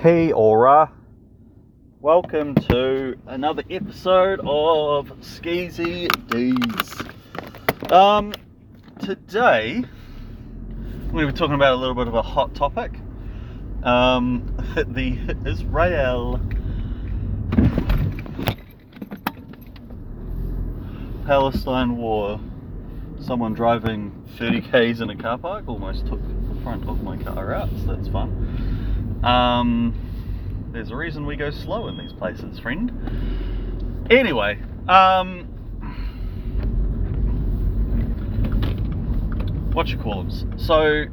Kia ora. Welcome to another episode of Skeezy D's. Um, today we're going to be talking about a little bit of a hot topic. Um, the Israel Palestine war. Someone driving 30 k's in a car park almost took the front of my car out, so that's fun. Um, there's a reason we go slow in these places, friend. Anyway, um, what you call them? So,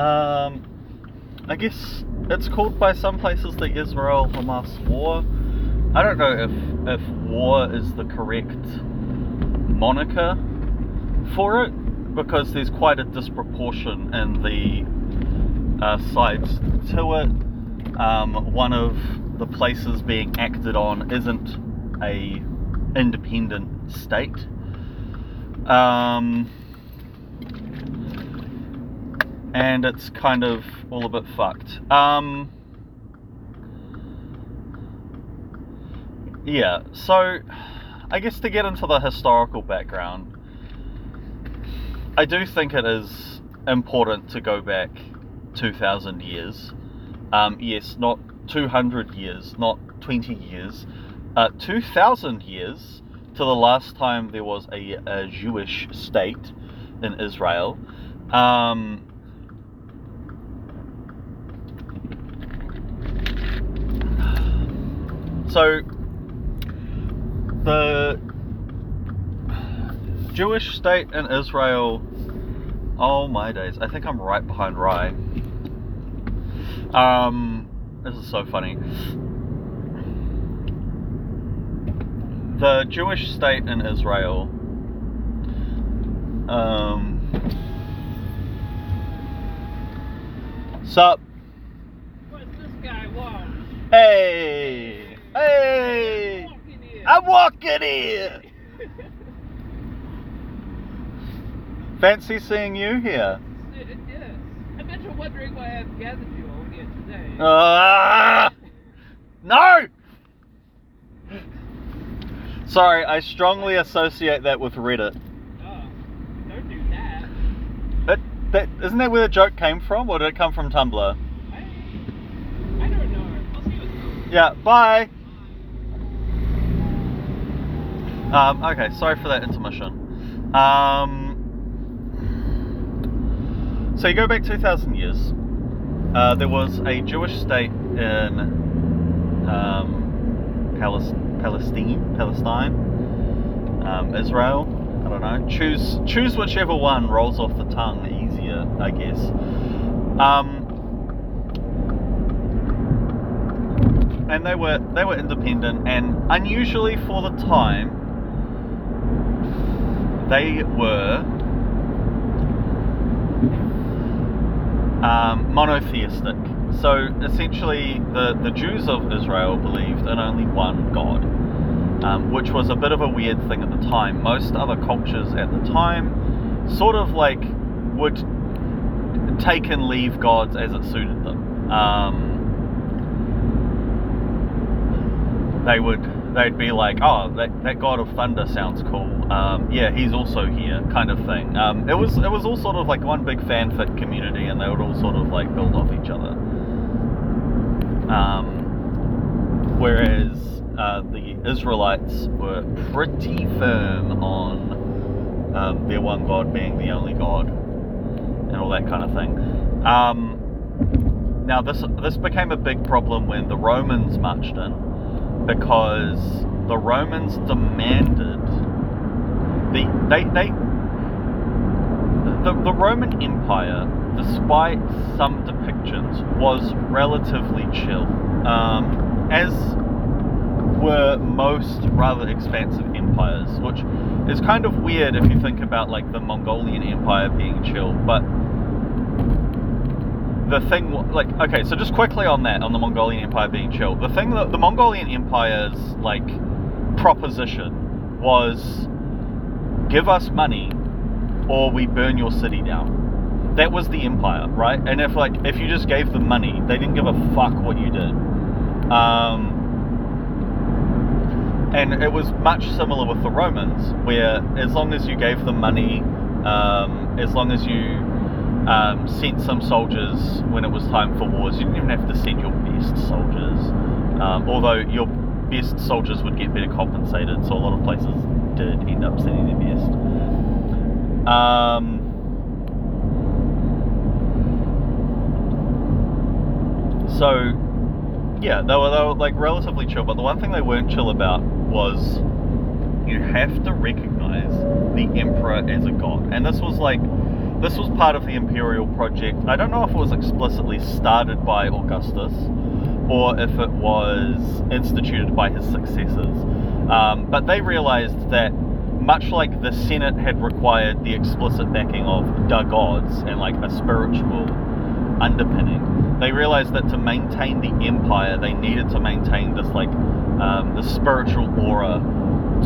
um, I guess it's called by some places the Israel Hamas War. I don't know if if war is the correct moniker for it because there's quite a disproportion in the uh, sides to it. Um, one of the places being acted on isn't a independent state. Um, and it's kind of all a bit fucked. Um, yeah, so I guess to get into the historical background, I do think it is important to go back 2,000 years. Um, yes, not 200 years, not 20 years, uh, 2,000 years to the last time there was a, a Jewish state in Israel. Um, so the Jewish state in Israel. Oh my days! I think I'm right behind Rye. Um, this is so funny. The Jewish state in Israel. Um. Sup? What's this guy want? Hey! Hey! Walking in. I'm walking here. Fancy seeing you here. Yes. I bet you're wondering why I've gathered you all here today. Ah! no! Sorry, I strongly associate that with Reddit. oh, don't do that. That, that, isn't that where the joke came from, or did it come from Tumblr? I, I don't know. I'll see what's going Yeah, bye! Um, okay, sorry for that intermission. Um, so you go back 2,000 years. Uh, there was a Jewish state in um, Palestine, Palestine, um, Israel. I don't know. Choose choose whichever one rolls off the tongue easier, I guess. Um, and they were they were independent, and unusually for the time, they were um, monotheistic. So essentially, the, the Jews of Israel believed in only one God, um, which was a bit of a weird thing at the time. Most other cultures at the time sort of like would take and leave gods as it suited them. Um, they would they'd be like, oh, that, that god of thunder sounds cool. Um, yeah, he's also here, kind of thing. Um, it was it was all sort of like one big fanfic community, and they would all sort of like build off each other. Um, whereas uh, the Israelites were pretty firm on um, their one god being the only god, and all that kind of thing. Um, now this this became a big problem when the Romans marched in because the Romans demanded the they they the, the Roman Empire, despite some depictions, was relatively chill, um, as were most rather expansive empires, which is kind of weird if you think about like the Mongolian Empire being chill, but the thing like okay so just quickly on that on the mongolian empire being chill the thing that the mongolian empire's like proposition was give us money or we burn your city down that was the empire, right? And if like if you just gave them money, they didn't give a fuck what you did. Um, and it was much similar with the Romans, where as long as you gave them money, um, as long as you um, sent some soldiers when it was time for wars, you didn't even have to send your best soldiers. Um, although your best soldiers would get better compensated, so a lot of places did end up sending their best. Um, so yeah, they were, they were like relatively chill, but the one thing they weren't chill about was you have to recognize the emperor as a god. And this was like this was part of the imperial project. I don't know if it was explicitly started by Augustus or if it was instituted by his successors. Um, but they realized that much like the Senate had required the explicit backing of the gods and like a spiritual underpinning, they realized that to maintain the empire, they needed to maintain this like um, the spiritual aura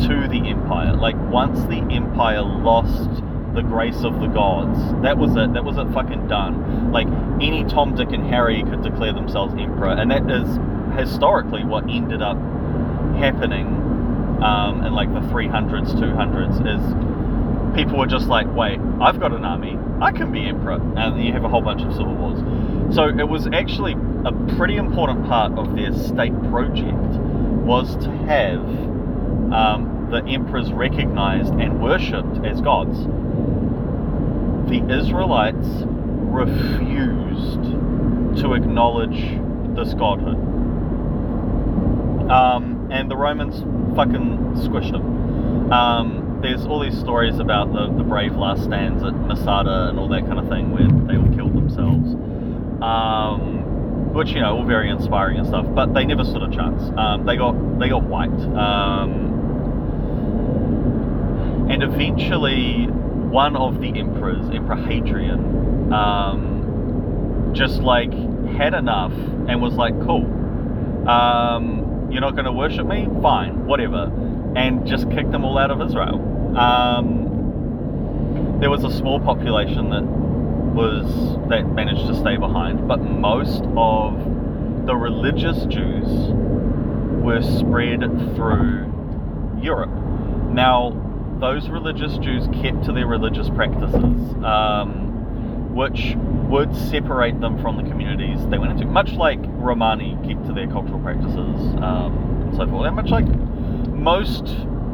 to the empire. Like once the empire lost the grace of the gods, that was it. That was it. Fucking done. Like any Tom, Dick, and Harry could declare themselves emperor, and that is historically what ended up happening um, in like the 300s, 200s. Is people were just like, wait, I've got an army, I can be emperor, and you have a whole bunch of civil wars. So it was actually a pretty important part of their state project was to have um, the emperors recognized and worshipped as gods. The Israelites refused to acknowledge this godhood. Um, and the Romans fucking squished them. Um, there's all these stories about the, the brave last stands at Masada and all that kind of thing where they all killed themselves. Um, which you know, all very inspiring and stuff. But they never stood a chance. Um, they got they got wiped, um, and eventually one of the emperors, Emperor Hadrian, um, just like had enough and was like, "Cool, um, you're not going to worship me? Fine, whatever," and just kicked them all out of Israel. Um, there was a small population that was that managed to stay behind, but most of the religious Jews were spread through Europe. Now, those religious Jews kept to their religious practices, um, which would separate them from the communities they went into, much like Romani kept to their cultural practices um, and so forth, and much like most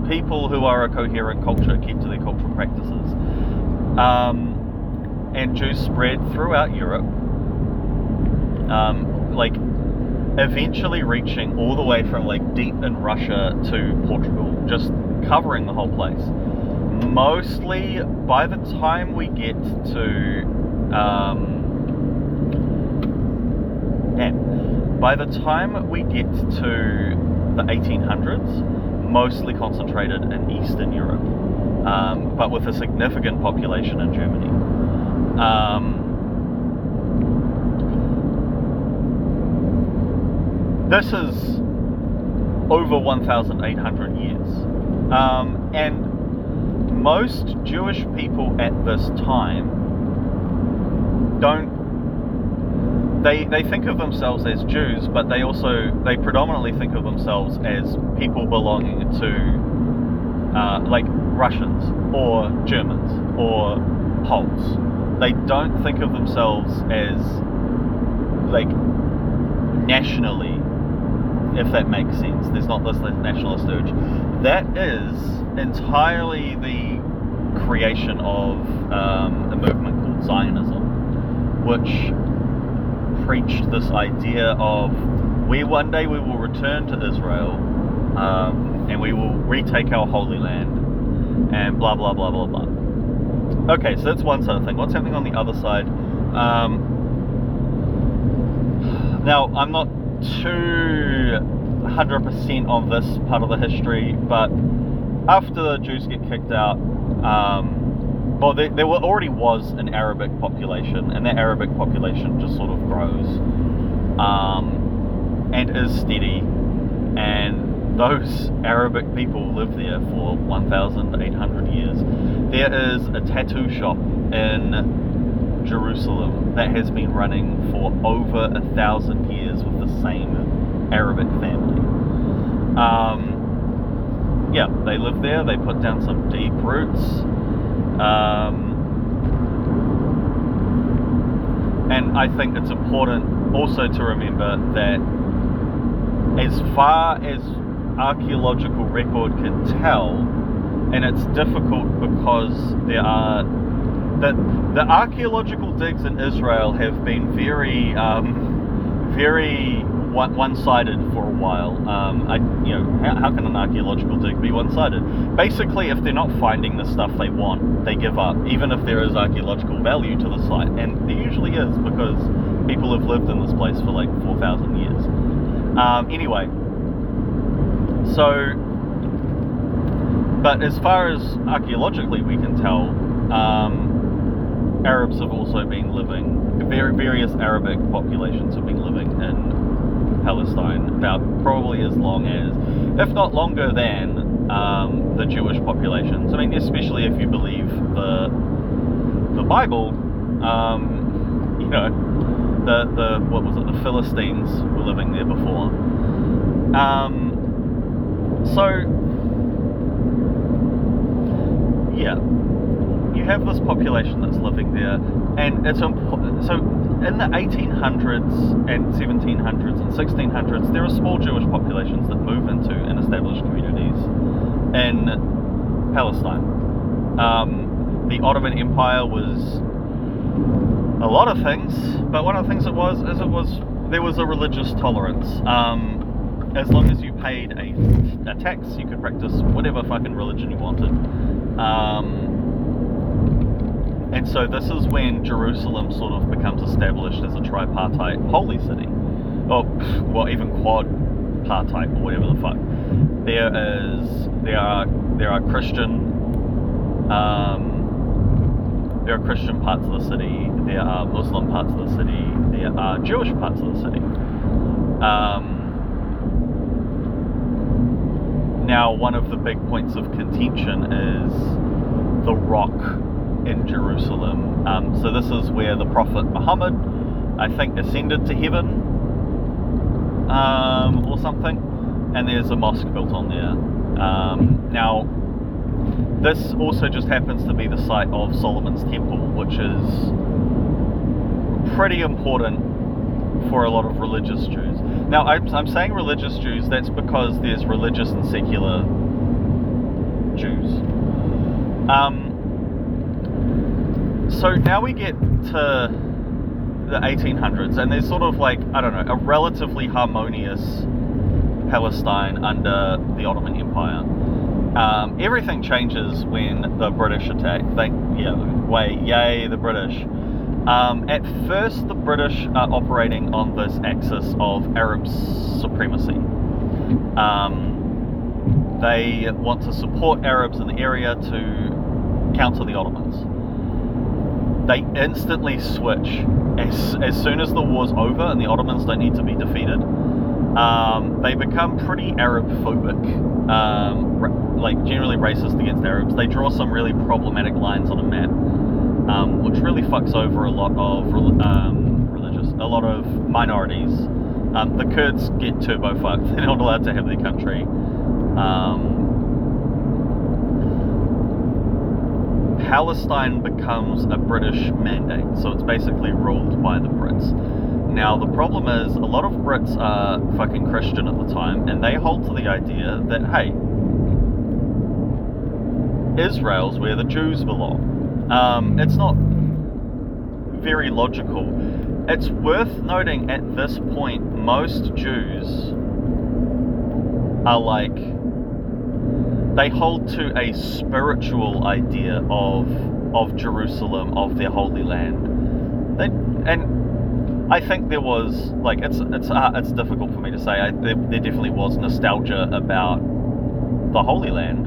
people who are a coherent culture keep to their cultural practices. Um, and Jews spread throughout Europe, um, like eventually reaching all the way from like deep in Russia to Portugal, just covering the whole place. Mostly by the time we get to, um, yeah, by the time we get to the 1800s, mostly concentrated in Eastern Europe, um, but with a significant population in Germany. Um, this is over 1,800 years. Um, and most Jewish people at this time don't they they think of themselves as Jews, but they also they predominantly think of themselves as people belonging to uh, like Russians or Germans or Poles they don't think of themselves as like nationally, if that makes sense. There's not this nationalist urge. That is entirely the creation of um, a movement called Zionism, which preached this idea of we one day we will return to Israel um, and we will retake our holy land and blah blah blah blah blah. Okay, so that's one side of thing. What's happening on the other side? Um, now, I'm not too 100% on this part of the history, but after the Jews get kicked out, um, well, there, there already was an Arabic population, and that Arabic population just sort of grows um, and is steady. And those Arabic people live there for 1,800 years there is a tattoo shop in Jerusalem that has been running for over a thousand years with the same Arabic family. Um, yeah, they live there. They put down some deep roots. Um, and I think it's important also to remember that as far as archaeological record can tell, and it's difficult because there are the the archaeological digs in Israel have been very um, very one sided for a while. Um, I, you know, how, how can an archaeological dig be one sided? Basically, if they're not finding the stuff they want, they give up, even if there is archaeological value to the site, and there usually is because people have lived in this place for like four thousand years. Um, anyway, so, but as far as archaeologically we can tell, um, Arabs have also been living, very various Arabic populations have been living in Palestine about probably as long as, if not longer than, um, the Jewish populations. I mean, especially if you believe the the Bible, um, you know, the the what was it? The Philistines were living there before. Um, so, yeah, you have this population that's living there, and it's important. So, in the 1800s and 1700s and 1600s, there are small Jewish populations that move into and establish communities in Palestine. Um, the Ottoman Empire was a lot of things, but one of the things it was is it was there was a religious tolerance. Um, as long as you paid a, a tax, you could practice whatever fucking religion you wanted. Um, and so this is when Jerusalem sort of becomes established as a tripartite holy city, or well, even quadpartite or whatever the fuck. There is there are there are Christian um, there are Christian parts of the city, there are Muslim parts of the city, there are Jewish parts of the city. Um, now one of the big points of contention is the rock in Jerusalem. Um, so this is where the Prophet Muhammad, I think, ascended to heaven um, or something, and there's a mosque built on there. Um, now, this also just happens to be the site of Solomon's Temple, which is pretty important for a lot of religious Jews. Now, I'm, I'm saying religious Jews, that's because there's religious and secular Jews. Um, so now we get to the 1800s, and there's sort of like, I don't know, a relatively harmonious Palestine under the Ottoman Empire. Um, everything changes when the British attack. They, yeah, way, yay, the British. Um, at first, the British are operating on this axis of Arab supremacy. Um, they want to support Arabs in the area to counter the Ottomans. They instantly switch as, as soon as the war's over and the Ottomans don't need to be defeated. Um, they become pretty Arab phobic, um, like generally racist against Arabs. They draw some really problematic lines on a map um, which really fucks over a lot of um, religious, a lot of minorities. Um, the Kurds get turbo fucked; they're not allowed to have their country. Um, Palestine becomes a British mandate, so it's basically ruled by the Brits. Now, the problem is, a lot of Brits are fucking Christian at the time, and they hold to the idea that, hey, Israel's where the Jews belong. Um, it's not very logical. It's worth noting at this point, most Jews are like they hold to a spiritual idea of of Jerusalem, of their holy land. They, and I think there was like it's it's uh, it's difficult for me to say. I, there, there definitely was nostalgia about the Holy Land,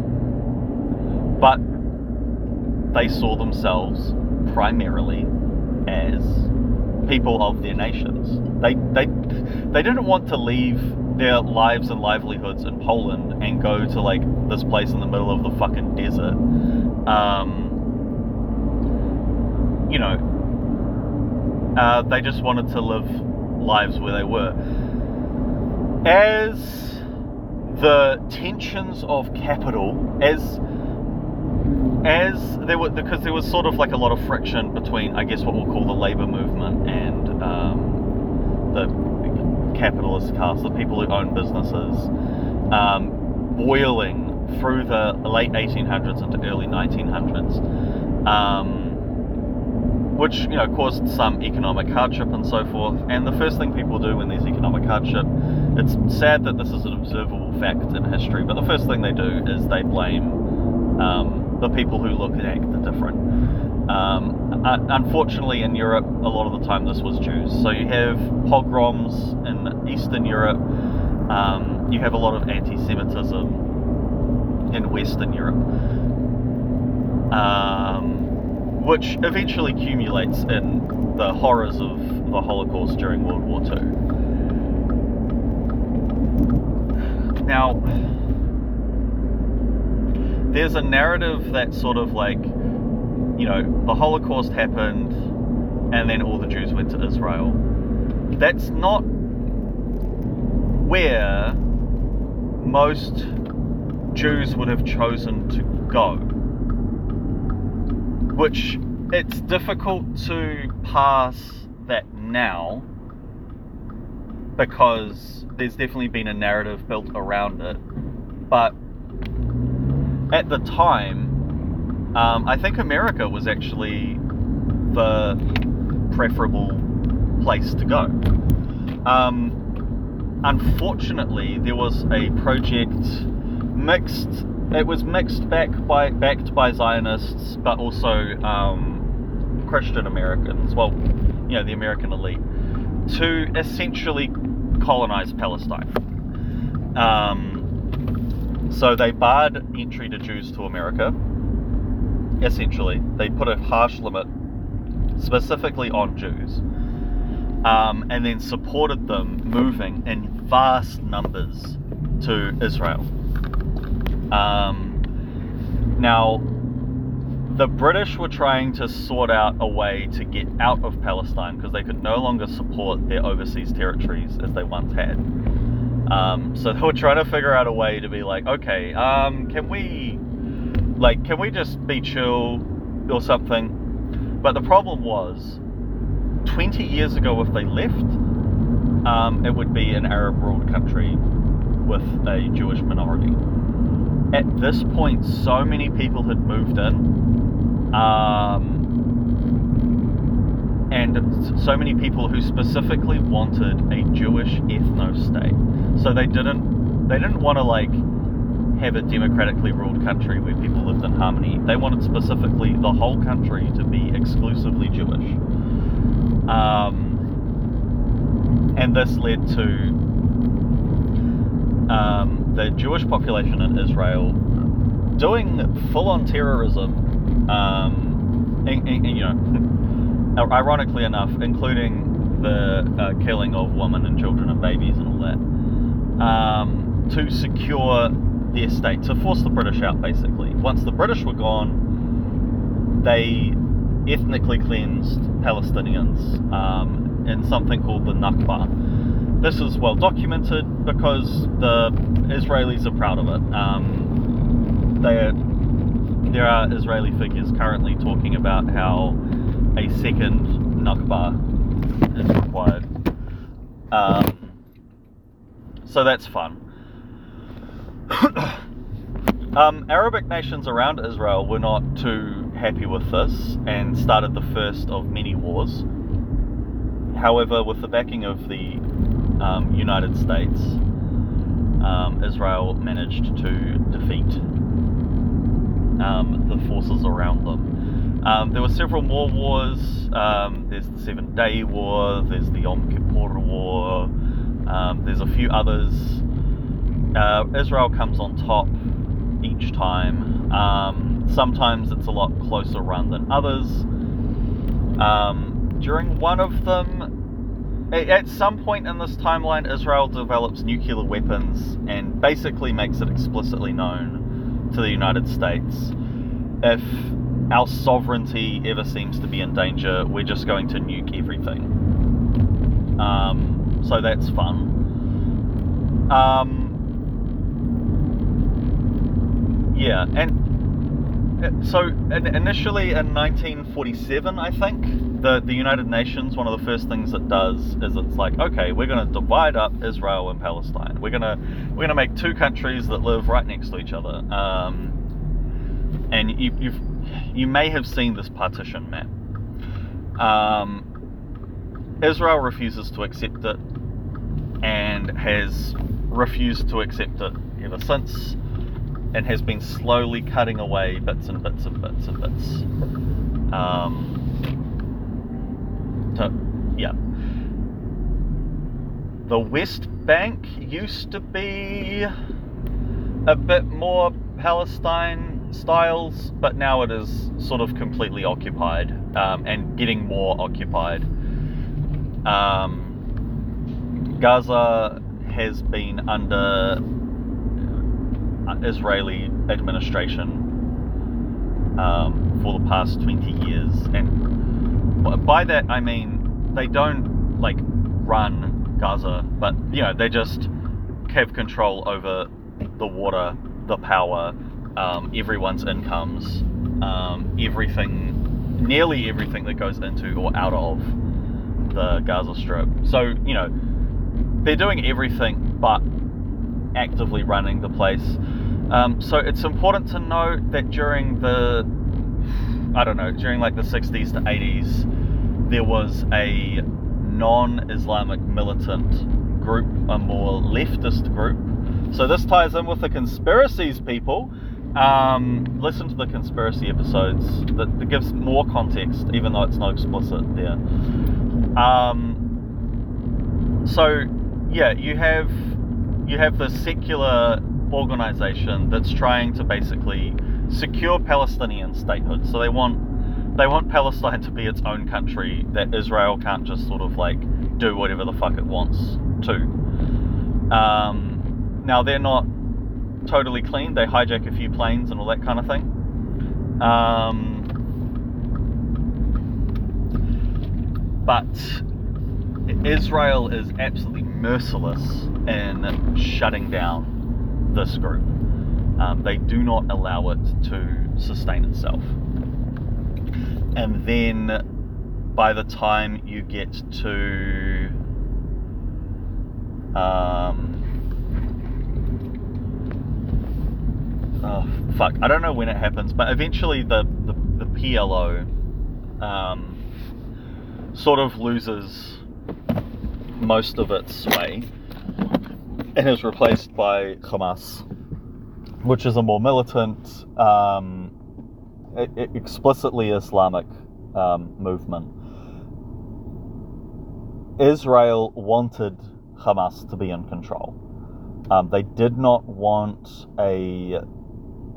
but they saw themselves primarily as people of their nations. They they they didn't want to leave their lives and livelihoods in Poland and go to like this place in the middle of the fucking desert. Um, you know, Uh, they just wanted to live lives where they were. As the tensions of capital, as as there were because there was sort of like a lot of friction between, I guess, what we'll call the labor movement and um, the capitalist class, the people who own businesses, um, boiling through the late 1800s into early 1900s. Um, which you know caused some economic hardship and so forth. And the first thing people do when there's economic hardship, it's sad that this is an observable fact in history, but the first thing they do is they blame um, the people who look and act are different. Um, unfortunately, in Europe, a lot of the time this was Jews. So you have pogroms in Eastern Europe. Um, you have a lot of anti-Semitism in Western Europe. Um, which eventually accumulates in the horrors of the Holocaust during World War II. Now, there's a narrative that sort of like, you know, the Holocaust happened and then all the Jews went to Israel. That's not where most Jews would have chosen to go which it's difficult to pass that now because there's definitely been a narrative built around it. But at the time, um, I think America was actually the preferable place to go. Um, unfortunately, there was a project mixed it was mixed back by backed by Zionists, but also um, Christian Americans. Well, you know, the American elite to essentially colonize Palestine. Um, so they barred entry to Jews to America. Essentially, they put a harsh limit specifically on Jews, um, and then supported them moving in vast numbers to Israel. Um, now, the British were trying to sort out a way to get out of Palestine because they could no longer support their overseas territories as they once had. Um, so they were trying to figure out a way to be like, okay, um, can we, like, can we just be chill or something? But the problem was, 20 years ago, if they left, um, it would be an Arab ruled country with a Jewish minority at this point, so many people had moved in, um, and so many people who specifically wanted a Jewish ethno state. So they didn't they didn't want to like have a democratically ruled country where people lived in harmony. They wanted specifically the whole country to be exclusively Jewish. Um, and this led to um, the Jewish population in Israel doing full-on terrorism, um, and, and, and, you know, ironically enough, including the uh, killing of women and children and babies and all that, um, to secure their state, to force the British out, basically. Once the British were gone, they ethnically cleansed Palestinians um, in something called the Nakba this is well documented because the Israelis are proud of it. Um, they there are Israeli figures currently talking about how a second Nakba is required. Um, so that's fun. um, Arabic nations around Israel were not too happy with this and started the first of many wars. However, with the backing of the um, United States, um, Israel managed to defeat um, the forces around them. Um, there were several more wars. Um, there's the Seven Day War. There's the Yom Kippur War. Um, there's a few others. Uh, Israel comes on top each time. sometimes it's a lot closer run than others. during one of them, at some point in this timeline, Israel develops nuclear weapons and basically makes it explicitly known to the United States if our sovereignty ever seems to be in danger, we're just going to nuke everything. Um, so that's fun. Um, yeah, and uh, so initially in 1947, I think the the United Nations one of the first things it does is it's like, okay, we're going to divide up Israel and Palestine. We're gonna we're gonna make two countries that live right next to each other. Um, and you, you've you may have seen this partition map. Um, Israel refuses to accept it and has refused to accept it ever since and has been slowly cutting away bits and bits and bits and bits. Um, to, yeah. The West Bank used to be a bit more Palestine styles, but now it is sort of completely occupied um, and getting more occupied. Um, Gaza has been under Israeli administration um, for the past 20 years. And by that I mean they don't like run Gaza, but you know, they just have control over the water, the power, um, everyone's incomes, um, everything, nearly everything that goes into or out of the Gaza Strip. So, you know, they're doing everything but actively running the place. Um, so it's important to note that during the, I don't know, during like the 60s to 80s, there was a non Islamic militant group, a more leftist group. So this ties in with the conspiracies, people. Um, listen to the conspiracy episodes. That, that, gives more context, even though it's not explicit there. Um, so yeah, you have you have the secular organization that's trying to basically secure Palestinian statehood. So they want they want Palestine to be its own country that Israel can't just sort of like do whatever the fuck it wants to. Um, now they're not totally clean. They hijack a few planes and all that kind of thing. Um, but Israel is absolutely merciless in shutting down this group. Um, they do not allow it to sustain itself. And then by the time you get to um, oh, fuck, I don't know when it happens, but eventually the, the, the PLO um, sort of loses most of its sway and is replaced by Hamas, which is a more militant, um, explicitly Islamic um, movement. Israel wanted Hamas to be in control. Um, they did not want a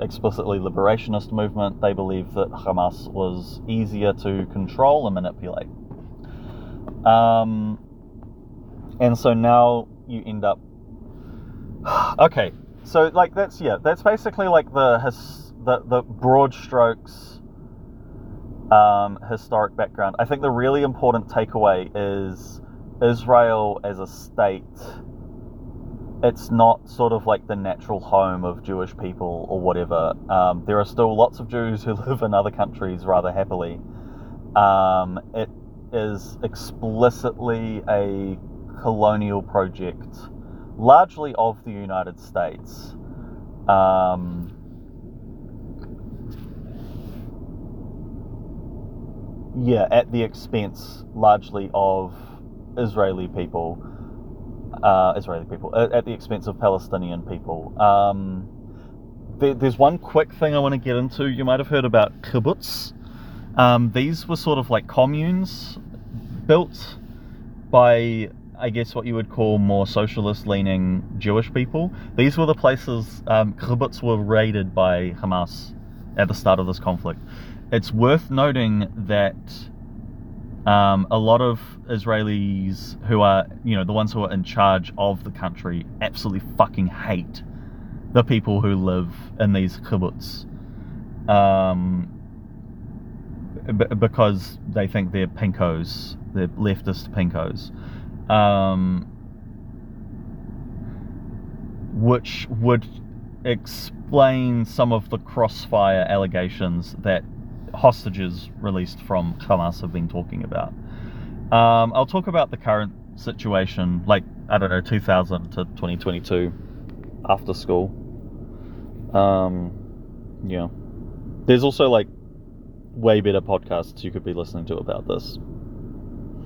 explicitly liberationist movement. They believed that Hamas was easier to control and manipulate. Um, and so now you end up okay, so like that's yeah, that's basically like the his, the the broad strokes um, historic background. I think the really important takeaway is Israel as a state. It's not sort of like the natural home of Jewish people or whatever. Um, there are still lots of Jews who live in other countries rather happily. Um, it is explicitly a colonial project largely of the United States. Um, yeah, at the expense largely of Israeli people, uh, Israeli people, at, the expense of Palestinian people. Um, there, there's one quick thing I want to get into. You might have heard about kibbutz. Um, these were sort of like communes built by I guess, what you would call more socialist leaning Jewish people. These were the places um, kibbutz were raided by Hamas at the start of this conflict. It's worth noting that um, a lot of Israelis who are, you know, the ones who are in charge of the country absolutely fucking hate the people who live in these kibbutz. Um, b- because they think they're pinkos, they're leftist pinkos, um, which would explain some of the crossfire allegations that hostages released from Hamas have been talking about. Um, I'll talk about the current situation, like I don't know, 2000 to 2022, after school. Um, yeah. There's also like way better podcasts you could be listening to about this.